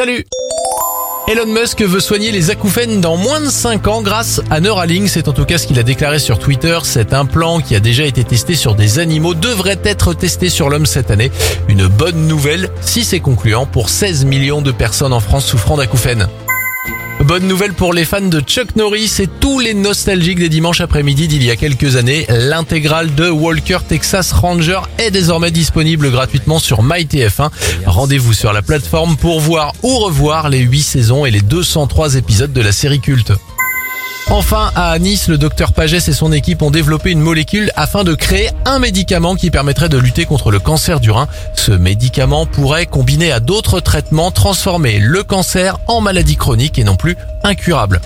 Salut Elon Musk veut soigner les acouphènes dans moins de 5 ans grâce à Neuralink. C'est en tout cas ce qu'il a déclaré sur Twitter. Cet implant qui a déjà été testé sur des animaux devrait être testé sur l'homme cette année. Une bonne nouvelle si c'est concluant pour 16 millions de personnes en France souffrant d'acouphènes. Bonne nouvelle pour les fans de Chuck Norris et tous les nostalgiques des dimanches après-midi d'il y a quelques années. L'intégrale de Walker Texas Ranger est désormais disponible gratuitement sur MyTF1. Rendez-vous sur la plateforme pour voir ou revoir les 8 saisons et les 203 épisodes de la série culte. Enfin, à Nice, le docteur Pagès et son équipe ont développé une molécule afin de créer un médicament qui permettrait de lutter contre le cancer du rein. Ce médicament pourrait, combiné à d'autres traitements, transformer le cancer en maladie chronique et non plus incurable.